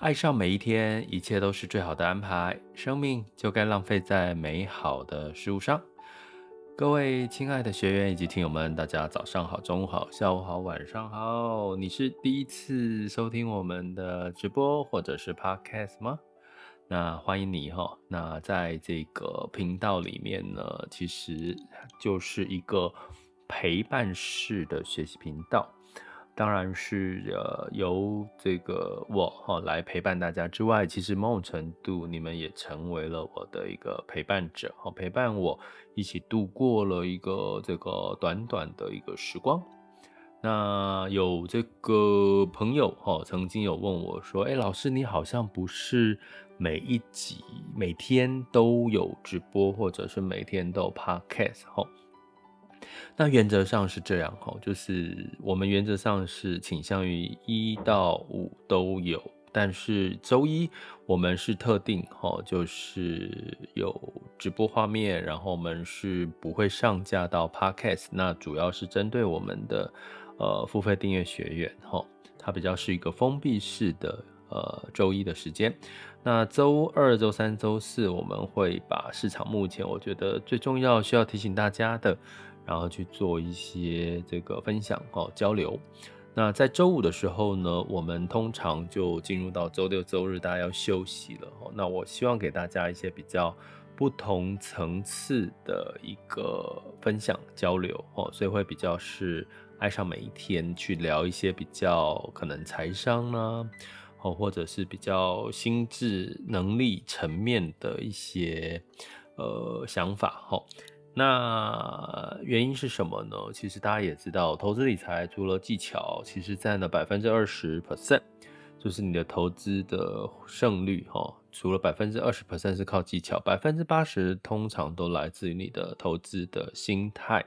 爱上每一天，一切都是最好的安排。生命就该浪费在美好的事物上。各位亲爱的学员以及听友们，大家早上好、中午好、下午好、晚上好。你是第一次收听我们的直播或者是 Podcast 吗？那欢迎你哈。那在这个频道里面呢，其实就是一个陪伴式的学习频道。当然是呃由这个我哈来陪伴大家之外，其实某种程度你们也成为了我的一个陪伴者哈，陪伴我一起度过了一个这个短短的一个时光。那有这个朋友哈曾经有问我说：“哎，老师你好像不是每一集每天都有直播，或者是每天都有 podcast 哈。”那原则上是这样哈，就是我们原则上是倾向于一到五都有，但是周一我们是特定哈，就是有直播画面，然后我们是不会上架到 Podcast，那主要是针对我们的呃付费订阅学员哈，它比较是一个封闭式的呃周一的时间。那周二、周三、周四我们会把市场目前我觉得最重要需要提醒大家的。然后去做一些这个分享哦交流。那在周五的时候呢，我们通常就进入到周六周日，大家要休息了哦。那我希望给大家一些比较不同层次的一个分享交流哦，所以会比较是爱上每一天去聊一些比较可能财商呢，哦或者是比较心智能力层面的一些呃想法哈。那原因是什么呢？其实大家也知道，投资理财除了技巧，其实占了百分之二十 percent，就是你的投资的胜率哈。除了百分之二十 percent 是靠技巧，百分之八十通常都来自于你的投资的心态。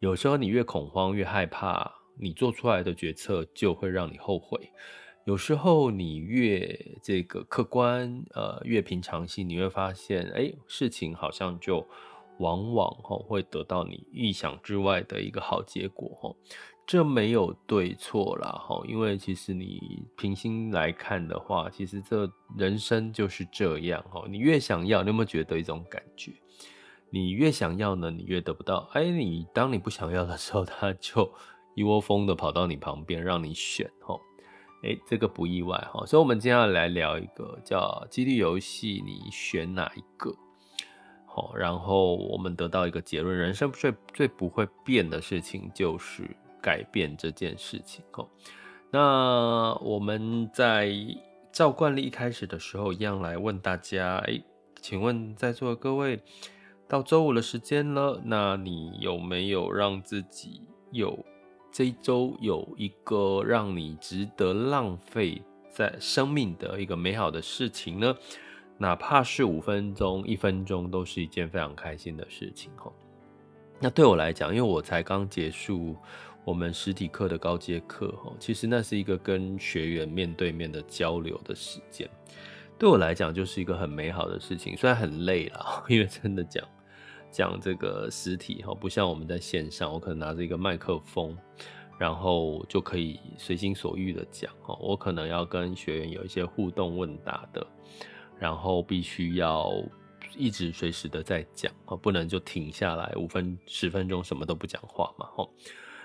有时候你越恐慌越害怕，你做出来的决策就会让你后悔。有时候你越这个客观，呃，越平常心，你会发现，哎，事情好像就。往往哈会得到你意想之外的一个好结果哈，这没有对错啦哈，因为其实你平心来看的话，其实这人生就是这样哈。你越想要，你有没有觉得一种感觉？你越想要呢，你越得不到。哎，你当你不想要的时候，他就一窝蜂的跑到你旁边让你选哈。哎，这个不意外哈。所以，我们今天要来聊一个叫激励游戏，你选哪一个？好，然后我们得到一个结论：人生最最不会变的事情就是改变这件事情。哦，那我们在照惯例一开始的时候，一样来问大家：哎，请问在座的各位，到周五的时间了，那你有没有让自己有这一周有一个让你值得浪费在生命的一个美好的事情呢？哪怕是五分钟、一分钟，都是一件非常开心的事情哈。那对我来讲，因为我才刚结束我们实体课的高阶课哈，其实那是一个跟学员面对面的交流的时间，对我来讲就是一个很美好的事情。虽然很累了，因为真的讲讲这个实体哈，不像我们在线上，我可能拿着一个麦克风，然后就可以随心所欲的讲哈。我可能要跟学员有一些互动问答的。然后必须要一直随时的在讲，不能就停下来五分十分钟什么都不讲话嘛，吼。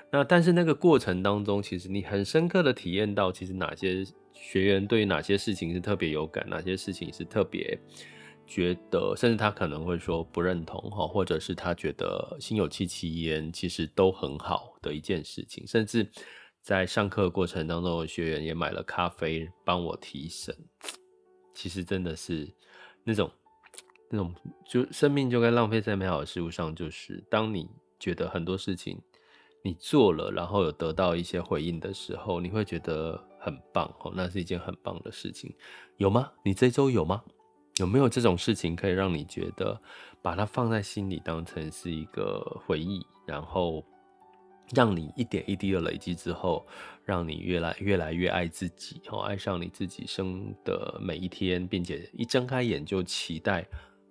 那但是那个过程当中，其实你很深刻的体验到，其实哪些学员对于哪些事情是特别有感，哪些事情是特别觉得，甚至他可能会说不认同，哈，或者是他觉得心有戚戚焉，其实都很好的一件事情。甚至在上课过程当中，学员也买了咖啡帮我提神。其实真的是那种那种，就生命就该浪费在美好的事物上。就是当你觉得很多事情你做了，然后有得到一些回应的时候，你会觉得很棒哦，那是一件很棒的事情，有吗？你这周有吗？有没有这种事情可以让你觉得把它放在心里，当成是一个回忆，然后让你一点一滴的累积之后，让你越来越来越爱自己，哦，爱上你自己生的每一天，并且一睁开眼就期待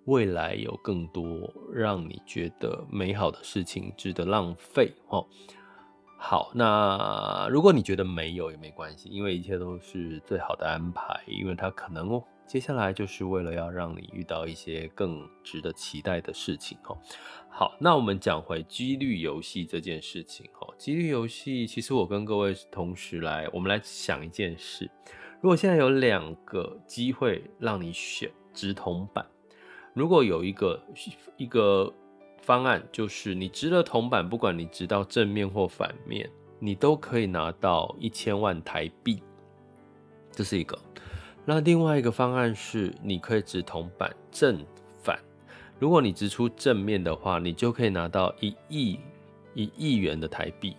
未来有更多让你觉得美好的事情值得浪费，哦。好，那如果你觉得没有也没关系，因为一切都是最好的安排，因为它可能。接下来就是为了要让你遇到一些更值得期待的事情哦。好，那我们讲回几率游戏这件事情哦。几率游戏，其实我跟各位同时来，我们来想一件事：如果现在有两个机会让你选掷铜板，如果有一个一个方案，就是你掷了铜板，不管你直到正面或反面，你都可以拿到一千万台币，这是一个。那另外一个方案是，你可以掷铜板正反，如果你掷出正面的话，你就可以拿到一亿一亿元的台币。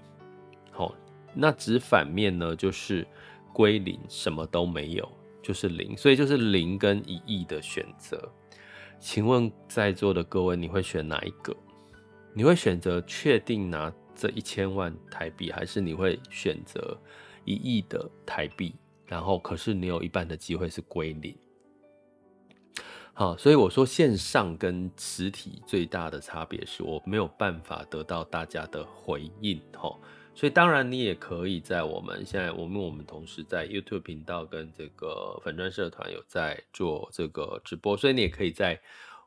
好，那掷反面呢，就是归零，什么都没有，就是零，所以就是零跟一亿的选择。请问在座的各位，你会选哪一个？你会选择确定拿这一千万台币，还是你会选择一亿的台币？然后，可是你有一半的机会是归零。好，所以我说线上跟实体最大的差别是我没有办法得到大家的回应。哈，所以当然你也可以在我们现在，我们我们同时在 YouTube 频道跟这个粉专社团有在做这个直播，所以你也可以在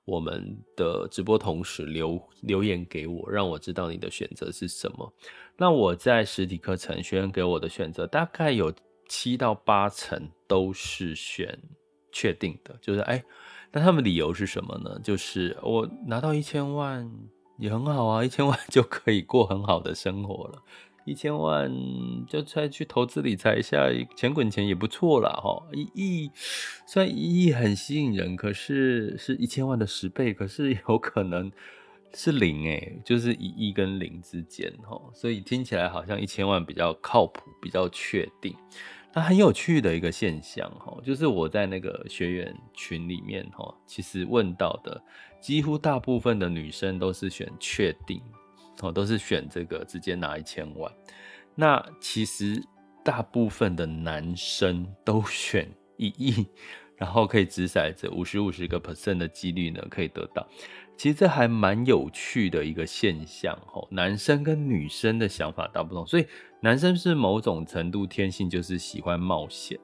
我们的直播同时留留言给我，让我知道你的选择是什么。那我在实体课程学员给我的选择大概有。七到八成都是选确定的，就是哎，那他们理由是什么呢？就是我拿到一千万也很好啊，一千万就可以过很好的生活了，一千万就再去投资理财一下，钱滚钱也不错啦。哈。一亿虽然一亿很吸引人，可是是一千万的十倍，可是有可能是零哎，就是一亿跟零之间哈，所以听起来好像一千万比较靠谱，比较确定。那很有趣的一个现象哈，就是我在那个学员群里面哈，其实问到的几乎大部分的女生都是选确定，哦，都是选这个直接拿一千万。那其实大部分的男生都 选一亿，然后可以掷骰子五十五十个 percent 的几率呢，可以得到。其实这还蛮有趣的一个现象哈，男生跟女生的想法大不同，所以。男生是某种程度天性就是喜欢冒险，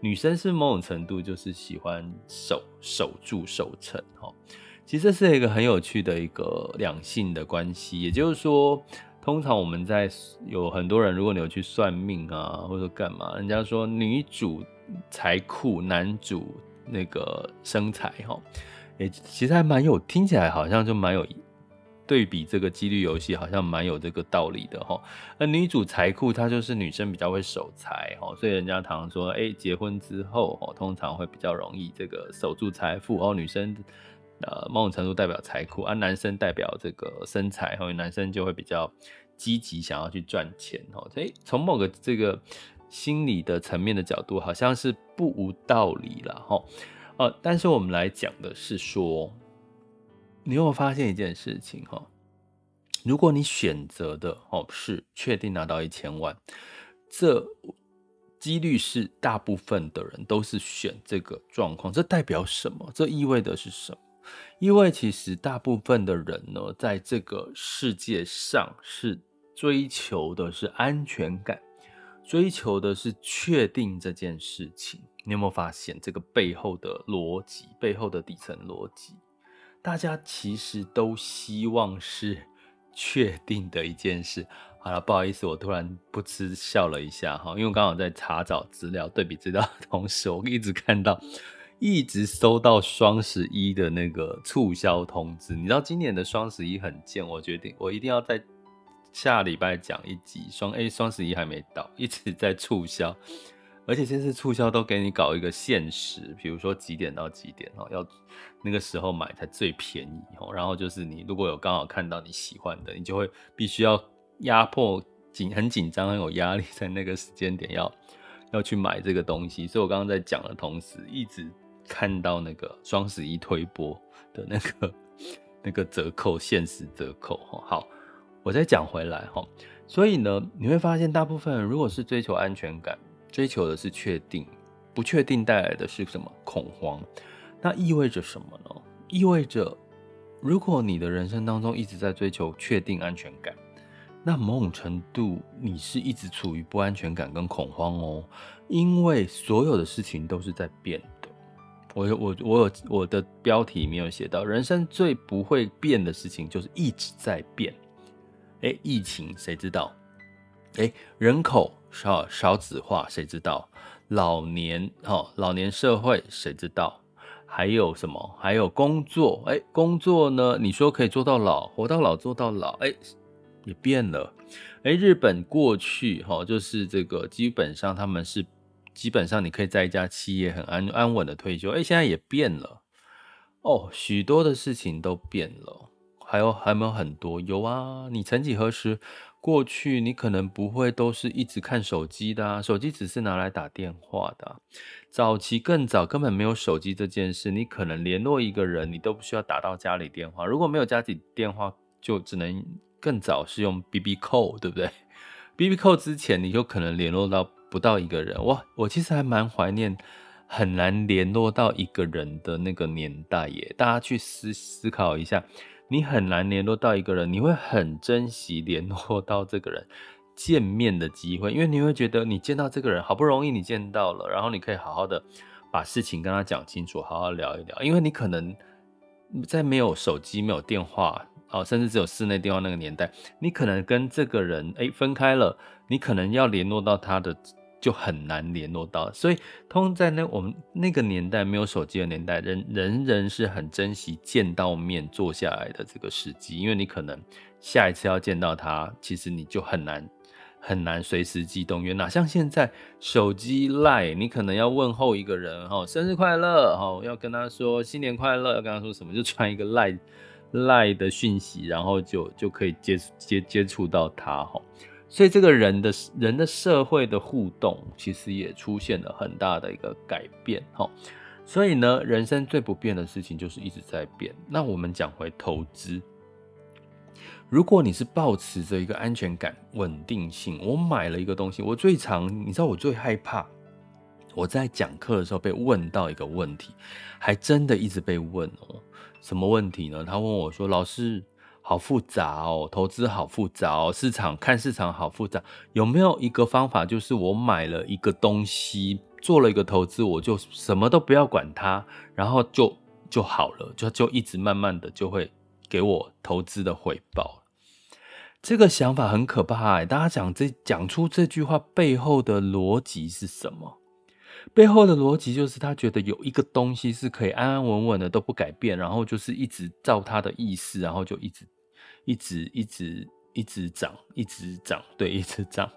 女生是某种程度就是喜欢守守住守成哈。其实这是一个很有趣的一个两性的关系，也就是说，通常我们在有很多人，如果你有去算命啊，或者干嘛，人家说女主财库，男主那个生财哈，诶，其实还蛮有，听起来好像就蛮有。对比这个几率游戏，好像蛮有这个道理的哈。那女主财库，她就是女生比较会守财哈，所以人家常常说，哎，结婚之后哦，通常会比较容易这个守住财富哦。女生呃，某种程度代表财库，而男生代表这个身材，所以男生就会比较积极想要去赚钱哦。所以从某个这个心理的层面的角度，好像是不无道理了哈。呃，但是我们来讲的是说。你有没有发现一件事情哈？如果你选择的哦是确定拿到一千万，这几率是大部分的人都是选这个状况。这代表什么？这意味的是什么？因为其实大部分的人呢，在这个世界上是追求的是安全感，追求的是确定这件事情。你有没有发现这个背后的逻辑？背后的底层逻辑？大家其实都希望是 确定的一件事。好了，不好意思，我突然不知笑了一下哈，因为我刚好在查找资料、对比资料的同时，我一直看到，一直收到双十一的那个促销通知。你知道今年的双十一很贱，我决定我一定要在下礼拜讲一集双 A，双十一还没到，一直在促销。而且这次促销都给你搞一个限时，比如说几点到几点哦，要那个时候买才最便宜哦。然后就是你如果有刚好看到你喜欢的，你就会必须要压迫紧，很紧张，很有压力，在那个时间点要要去买这个东西，所以我刚刚在讲的同时，一直看到那个双十一推播的那个那个折扣，限时折扣哦。好，我再讲回来哈。所以呢，你会发现，大部分人如果是追求安全感，追求的是确定，不确定带来的是什么恐慌？那意味着什么呢？意味着，如果你的人生当中一直在追求确定安全感。那某种程度，你是一直处于不安全感跟恐慌哦，因为所有的事情都是在变的。我我我有我的标题没有写到，人生最不会变的事情就是一直在变。诶，疫情谁知道？诶，人口少少子化谁知道？老年哦，老年社会谁知道？还有什么？还有工作，诶，工作呢？你说可以做到老，活到老做到老，诶。也变了，哎，日本过去哈，就是这个基本上他们是基本上你可以在一家企业很安安稳的退休，哎，现在也变了，哦，许多的事情都变了，还有还有没有很多？有啊，你曾几何时过去你可能不会都是一直看手机的，手机只是拿来打电话的，早期更早根本没有手机这件事，你可能联络一个人你都不需要打到家里电话，如果没有家里电话就只能。更早是用 BB Call，对不对？BB Call 之前你就可能联络到不到一个人。哇，我其实还蛮怀念很难联络到一个人的那个年代耶。大家去思思考一下，你很难联络到一个人，你会很珍惜联络到这个人见面的机会，因为你会觉得你见到这个人好不容易你见到了，然后你可以好好的把事情跟他讲清楚，好好聊一聊。因为你可能在没有手机、没有电话。哦，甚至只有室内电话那个年代，你可能跟这个人诶分开了，你可能要联络到他的就很难联络到，所以通在那我们那个年代没有手机的年代，人人人是很珍惜见到面坐下来的这个时机，因为你可能下一次要见到他，其实你就很难很难随时机动因为，哪像现在手机赖你可能要问候一个人哈，生日快乐哈，要跟他说新年快乐，要跟他说什么就传一个赖。赖的讯息，然后就就可以接接接触到他哈，所以这个人的人的社会的互动，其实也出现了很大的一个改变哈。所以呢，人生最不变的事情就是一直在变。那我们讲回投资，如果你是抱持着一个安全感、稳定性，我买了一个东西，我最常，你知道我最害怕，我在讲课的时候被问到一个问题，还真的一直被问哦。什么问题呢？他问我说：“老师，好复杂哦，投资好复杂哦，市场看市场好复杂，有没有一个方法，就是我买了一个东西，做了一个投资，我就什么都不要管它，然后就就好了，就就一直慢慢的就会给我投资的回报。这个想法很可怕欸，大家讲这讲出这句话背后的逻辑是什么？”背后的逻辑就是他觉得有一个东西是可以安安稳稳的都不改变，然后就是一直照他的意思，然后就一直一直一直一直涨，一直涨，对，一直涨。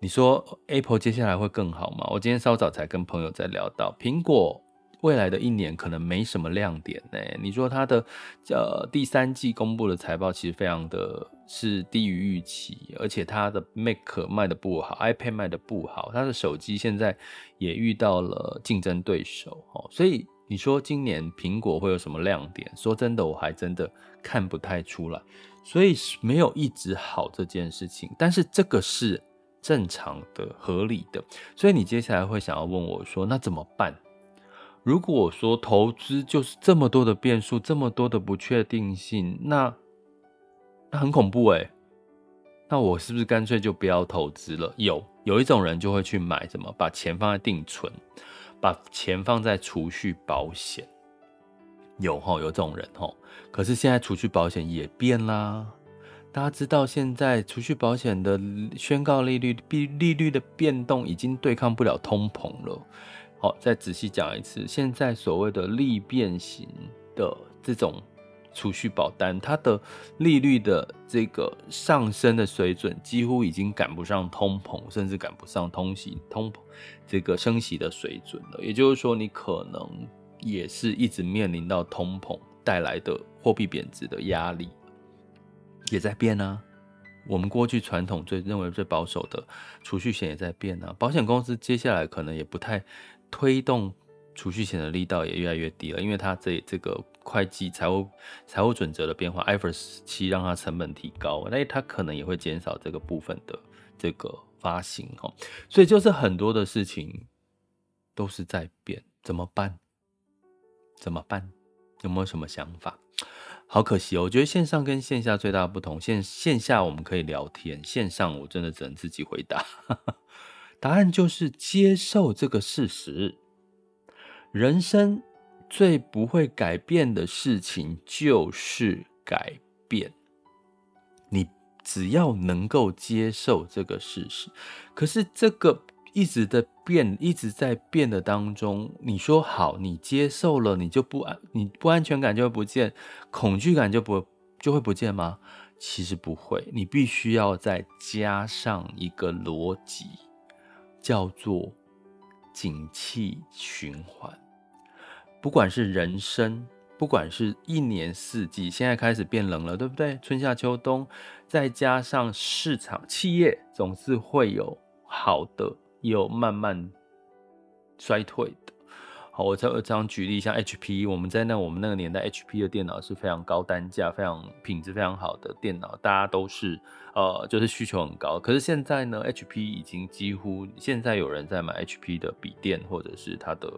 你说 Apple 接下来会更好吗？我今天稍早才跟朋友在聊到苹果。未来的一年可能没什么亮点呢。你说它的呃第三季公布的财报其实非常的是低于预期，而且它的 Mac 卖的不好，iPad 卖的不好，它的手机现在也遇到了竞争对手哦。所以你说今年苹果会有什么亮点？说真的，我还真的看不太出来。所以没有一直好这件事情，但是这个是正常的、合理的。所以你接下来会想要问我说，那怎么办？如果说投资就是这么多的变数，这么多的不确定性，那那很恐怖诶。那我是不是干脆就不要投资了？有有一种人就会去买什么，把钱放在定存，把钱放在储蓄保险。有哈，有这种人哈。可是现在储蓄保险也变啦。大家知道现在储蓄保险的宣告利率，利利率的变动已经对抗不了通膨了。好，再仔细讲一次，现在所谓的利变型的这种储蓄保单，它的利率的这个上升的水准，几乎已经赶不上通膨，甚至赶不上通息通膨这个升息的水准了。也就是说，你可能也是一直面临到通膨带来的货币贬值的压力，也在变啊。我们过去传统最认为最保守的储蓄险也在变啊，保险公司接下来可能也不太推动储蓄险的力道也越来越低了，因为它这这个会计财务财务准则的变化，IFRS 七让它成本提高，那它可能也会减少这个部分的这个发行哈，所以就是很多的事情都是在变，怎么办？怎么办？有没有什么想法？好可惜哦，我觉得线上跟线下最大的不同，线线下我们可以聊天，线上我真的只能自己回答。答案就是接受这个事实。人生最不会改变的事情就是改变。你只要能够接受这个事实，可是这个。一直在变，一直在变的当中，你说好，你接受了，你就不安，你不安全感就会不见，恐惧感就不就会不见吗？其实不会，你必须要再加上一个逻辑，叫做景气循环。不管是人生，不管是一年四季，现在开始变冷了，对不对？春夏秋冬，再加上市场，企业总是会有好的。也有慢慢衰退的。好，我再这样举例，像 HP，我们在那我们那个年代，HP 的电脑是非常高单价、非常品质非常好的电脑，大家都是呃，就是需求很高。可是现在呢，HP 已经几乎现在有人在买 HP 的笔电，或者是它的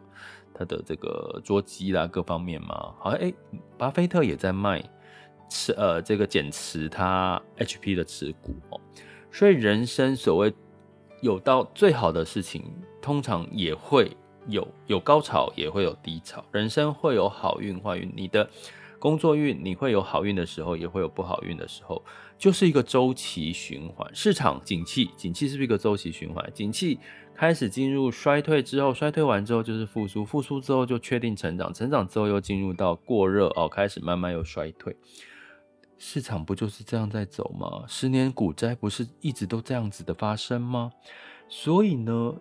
它的这个桌机啦，各方面嘛。好像哎，巴菲特也在卖持呃这个减持他 HP 的持股哦。所以人生所谓。有到最好的事情，通常也会有有高潮，也会有低潮。人生会有好运坏运，你的工作运你会有好运的时候，也会有不好运的时候，就是一个周期循环。市场景气，景气是不是一个周期循环？景气开始进入衰退之后，衰退完之后就是复苏，复苏之后就确定成长，成长之后又进入到过热哦，开始慢慢又衰退。市场不就是这样在走吗？十年股灾不是一直都这样子的发生吗？所以呢，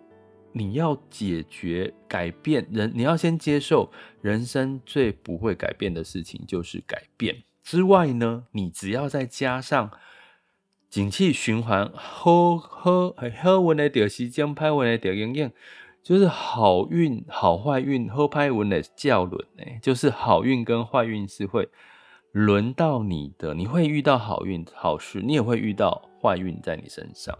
你要解决改变人，你要先接受人生最不会改变的事情就是改变。之外呢，你只要再加上景气循环，好好好运的得时间，歹运的得永远，就是好运好坏运，好歹运的叫轮呢，就是好运跟坏运是会。轮到你的，你会遇到好运好事，你也会遇到坏运在你身上。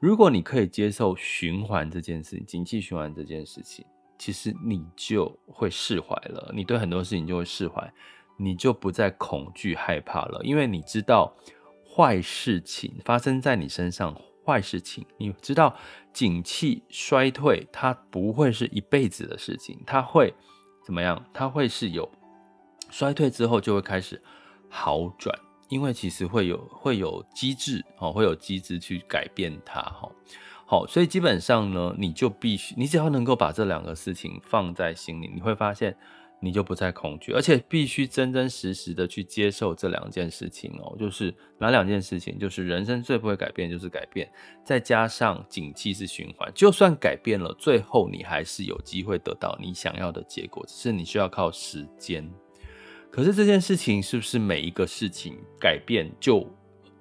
如果你可以接受循环这件事情，景气循环这件事情，其实你就会释怀了。你对很多事情就会释怀，你就不再恐惧害怕了，因为你知道坏事情发生在你身上，坏事情你知道景气衰退，它不会是一辈子的事情，它会怎么样？它会是有。衰退之后就会开始好转，因为其实会有会有机制哦，会有机制去改变它哈。好，所以基本上呢，你就必须，你只要能够把这两个事情放在心里，你会发现你就不再恐惧，而且必须真真实实的去接受这两件事情哦。就是哪两件事情？就是人生最不会改变就是改变，再加上景气是循环，就算改变了，最后你还是有机会得到你想要的结果，只是你需要靠时间。可是这件事情是不是每一个事情改变就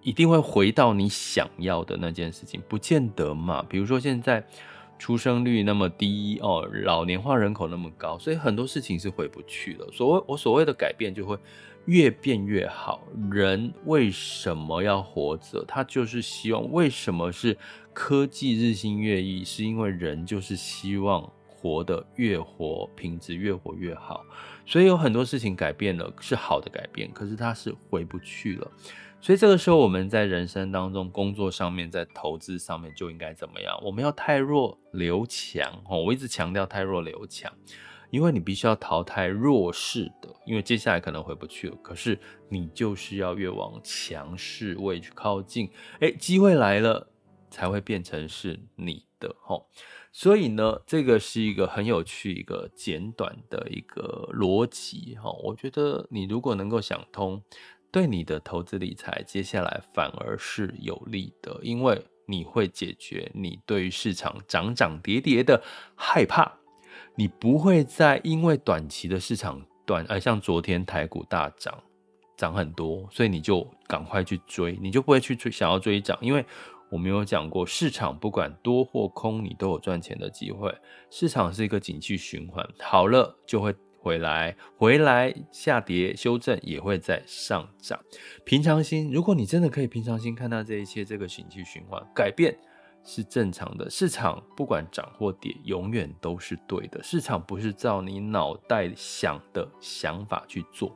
一定会回到你想要的那件事情？不见得嘛。比如说现在出生率那么低哦，老年化人口那么高，所以很多事情是回不去了。所谓我所谓的改变就会越变越好。人为什么要活着？他就是希望。为什么是科技日新月异？是因为人就是希望。活得越活，品质越活越好，所以有很多事情改变了，是好的改变，可是它是回不去了。所以这个时候，我们在人生当中、工作上面、在投资上面就应该怎么样？我们要太弱留强哦！我一直强调太弱留强，因为你必须要淘汰弱势的，因为接下来可能回不去了。可是你就是要越往强势位去靠近，诶，机会来了才会变成是你的哦。所以呢，这个是一个很有趣、一个简短的一个逻辑哈。我觉得你如果能够想通，对你的投资理财，接下来反而是有利的，因为你会解决你对于市场涨涨跌跌的害怕，你不会再因为短期的市场短，而像昨天台股大涨，涨很多，所以你就赶快去追，你就不会去追想要追涨，因为我们有讲过，市场不管多或空，你都有赚钱的机会。市场是一个景气循环，好了就会回来，回来下跌修正也会再上涨。平常心，如果你真的可以平常心看到这一切，这个景气循环改变是正常的。市场不管涨或跌，永远都是对的。市场不是照你脑袋想的想法去做。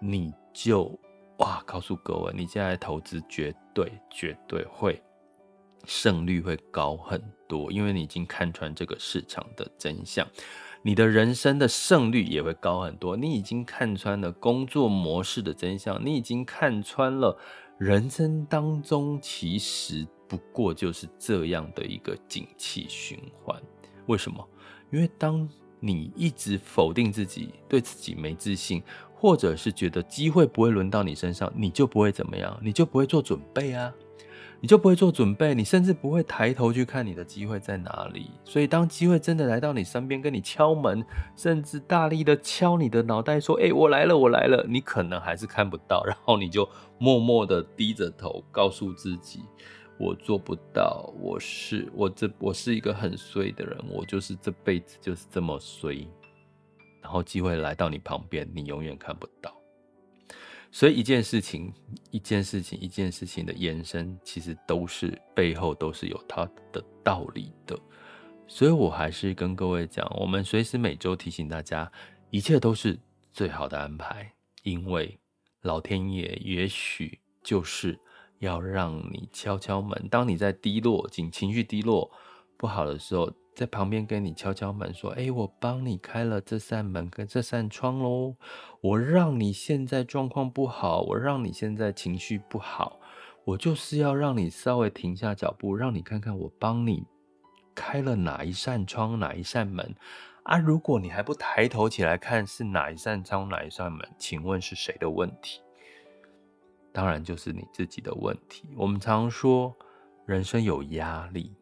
你就哇，告诉各位，你现在投资绝对绝对会胜率会高很多，因为你已经看穿这个市场的真相，你的人生的胜率也会高很多。你已经看穿了工作模式的真相，你已经看穿了人生当中其实不过就是这样的一个景气循环。为什么？因为当你一直否定自己，对自己没自信。或者是觉得机会不会轮到你身上，你就不会怎么样，你就不会做准备啊，你就不会做准备，你甚至不会抬头去看你的机会在哪里。所以当机会真的来到你身边，跟你敲门，甚至大力的敲你的脑袋，说：“哎，我来了，我来了。”你可能还是看不到，然后你就默默的低着头，告诉自己：“我做不到，我是我这我是一个很衰的人，我就是这辈子就是这么衰。”然后机会来到你旁边，你永远看不到。所以一件事情，一件事情，一件事情的延伸，其实都是背后都是有它的道理的。所以我还是跟各位讲，我们随时每周提醒大家，一切都是最好的安排，因为老天爷也许就是要让你敲敲门，当你在低落、情情绪低落、不好的时候。在旁边跟你敲敲门，说：“哎，我帮你开了这扇门跟这扇窗喽，我让你现在状况不好，我让你现在情绪不好，我就是要让你稍微停下脚步，让你看看我帮你开了哪一扇窗，哪一扇门啊？如果你还不抬头起来看是哪一扇窗，哪一扇门，请问是谁的问题？当然就是你自己的问题。我们常说，人生有压力。”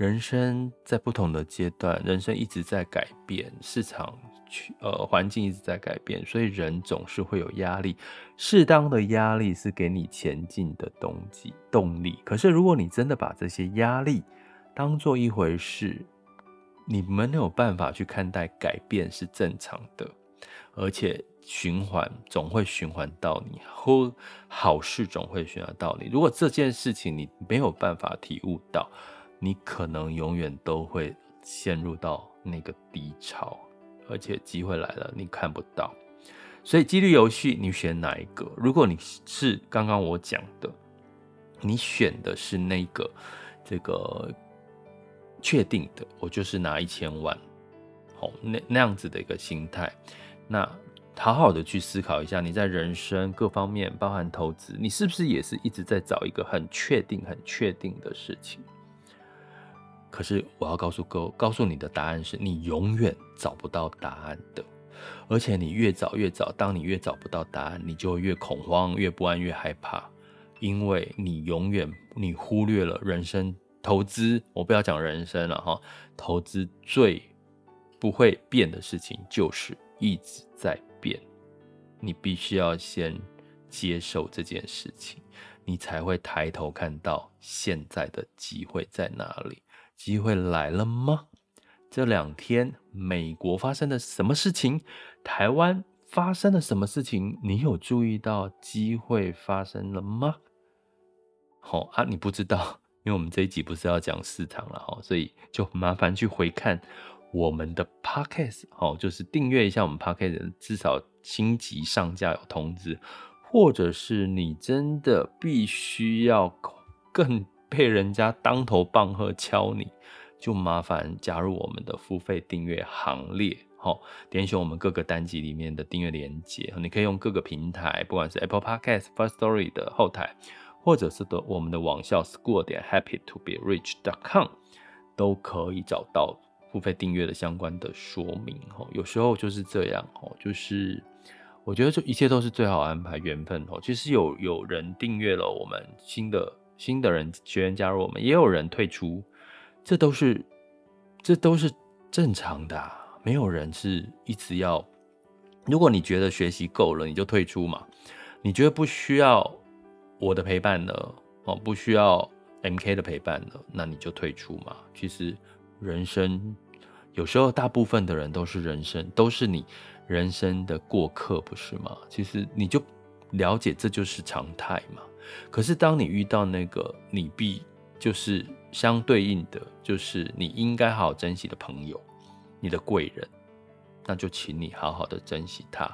人生在不同的阶段，人生一直在改变，市场去呃环境一直在改变，所以人总是会有压力。适当的压力是给你前进的动机动力。可是如果你真的把这些压力当做一回事，你没有办法去看待改变是正常的，而且循环总会循环到你，或好事总会循环到你。如果这件事情你没有办法体悟到，你可能永远都会陷入到那个低潮，而且机会来了你看不到，所以几率游戏你选哪一个？如果你是刚刚我讲的，你选的是那个这个确定的，我就是拿一千万，好，那那样子的一个心态，那好好的去思考一下，你在人生各方面，包含投资，你是不是也是一直在找一个很确定、很确定的事情？可是我要告诉各位，告诉你的答案是你永远找不到答案的，而且你越找越找，当你越找不到答案，你就越恐慌、越不安、越害怕，因为你永远你忽略了人生投资。我不要讲人生了哈，投资最不会变的事情就是一直在变，你必须要先接受这件事情，你才会抬头看到现在的机会在哪里。机会来了吗？这两天美国发生了什么事情？台湾发生了什么事情？你有注意到机会发生了吗？好、啊，你不知道，因为我们这一集不是要讲市场了哈，所以就麻烦去回看我们的 podcast，好，就是订阅一下我们 podcast，至少新集上架有通知，或者是你真的必须要更。被人家当头棒喝敲你，就麻烦加入我们的付费订阅行列。好，点选我们各个单集里面的订阅连接，你可以用各个平台，不管是 Apple Podcast、Firstory 的后台，或者是的我们的网校 School 点 Happy to be Rich.com，都可以找到付费订阅的相关的说明。哦，有时候就是这样哦，就是我觉得这一切都是最好安排缘分哦。其实有有人订阅了我们新的。新的人学员加入我们，也有人退出，这都是这都是正常的啊，没有人是一直要如果你觉得学习够了，你就退出嘛。你觉得不需要我的陪伴了，哦，不需要 MK 的陪伴了，那你就退出嘛。其实人生有时候大部分的人都是人生，都是你人生的过客，不是吗？其实你就了解这就是常态嘛。可是当你遇到那个你必就是相对应的，就是你应该好好珍惜的朋友，你的贵人。那就请你好好的珍惜他，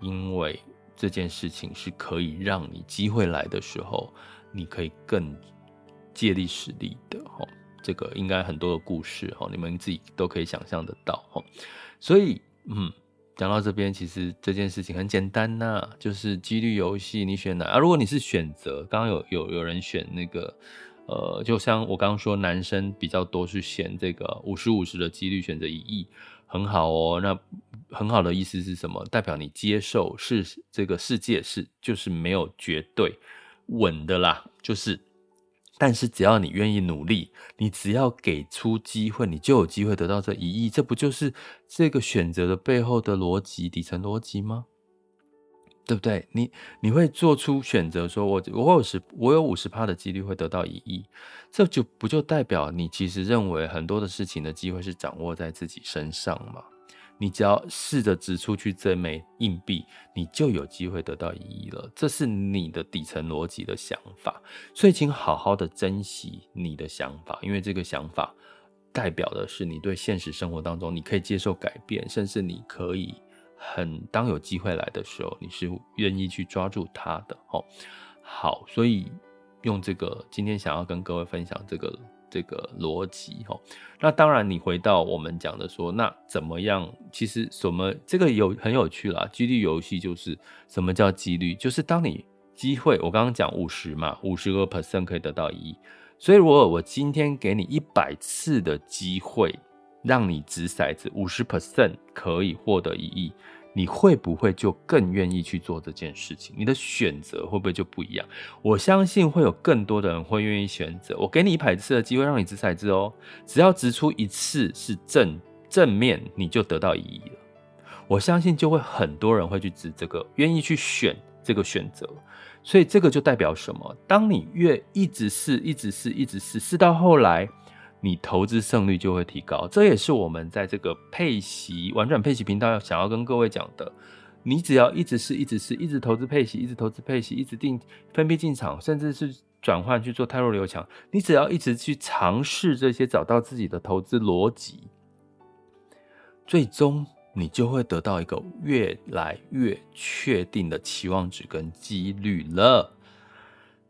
因为这件事情是可以让你机会来的时候，你可以更借力使力的哈。这个应该很多的故事哈，你们自己都可以想象得到哈。所以，嗯，讲到这边，其实这件事情很简单呐，就是几率游戏，你选哪啊？如果你是选择，刚刚有有有人选那个，呃，就像我刚刚说，男生比较多是选这个五十五十的几率选择一亿。很好哦，那很好的意思是什么？代表你接受是这个世界是就是没有绝对稳的啦，就是，但是只要你愿意努力，你只要给出机会，你就有机会得到这一亿，这不就是这个选择的背后的逻辑、底层逻辑吗？对不对？你你会做出选择，说我我有十我有五十趴的几率会得到一亿，这就不就代表你其实认为很多的事情的机会是掌握在自己身上吗？你只要试着掷出去这枚硬币，你就有机会得到一亿了。这是你的底层逻辑的想法，所以请好好的珍惜你的想法，因为这个想法代表的是你对现实生活当中你可以接受改变，甚至你可以。很，当有机会来的时候，你是愿意去抓住它的哦。好，所以用这个今天想要跟各位分享这个这个逻辑哦。那当然，你回到我们讲的说，那怎么样？其实什么这个有很有趣啦。几率游戏就是什么叫几率？就是当你机会，我刚刚讲五十嘛，五十个 percent 可以得到一亿。所以如果我今天给你一百次的机会。让你掷骰子，五十 percent 可以获得一亿，你会不会就更愿意去做这件事情？你的选择会不会就不一样？我相信会有更多的人会愿意选择。我给你一百次的机会，让你掷骰子哦，只要掷出一次是正正面，你就得到意义了。我相信就会很多人会去掷这个，愿意去选这个选择。所以这个就代表什么？当你越一直试，一直试，一直试，试到后来。你投资胜率就会提高，这也是我们在这个配息玩转配息频道要想要跟各位讲的。你只要一直试，一直试，一直投资配息，一直投资配息，一直定分批进场，甚至是转换去做汰弱留强。你只要一直去尝试这些，找到自己的投资逻辑，最终你就会得到一个越来越确定的期望值跟几率了。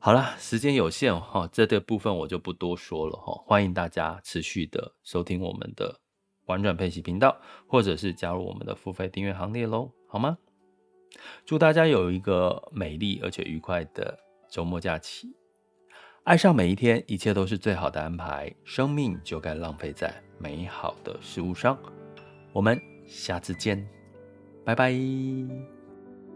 好了，时间有限哈，这个部分我就不多说了哈。欢迎大家持续的收听我们的玩转配息频道，或者是加入我们的付费订阅行列喽，好吗？祝大家有一个美丽而且愉快的周末假期。爱上每一天，一切都是最好的安排。生命就该浪费在美好的事物上。我们下次见，拜拜。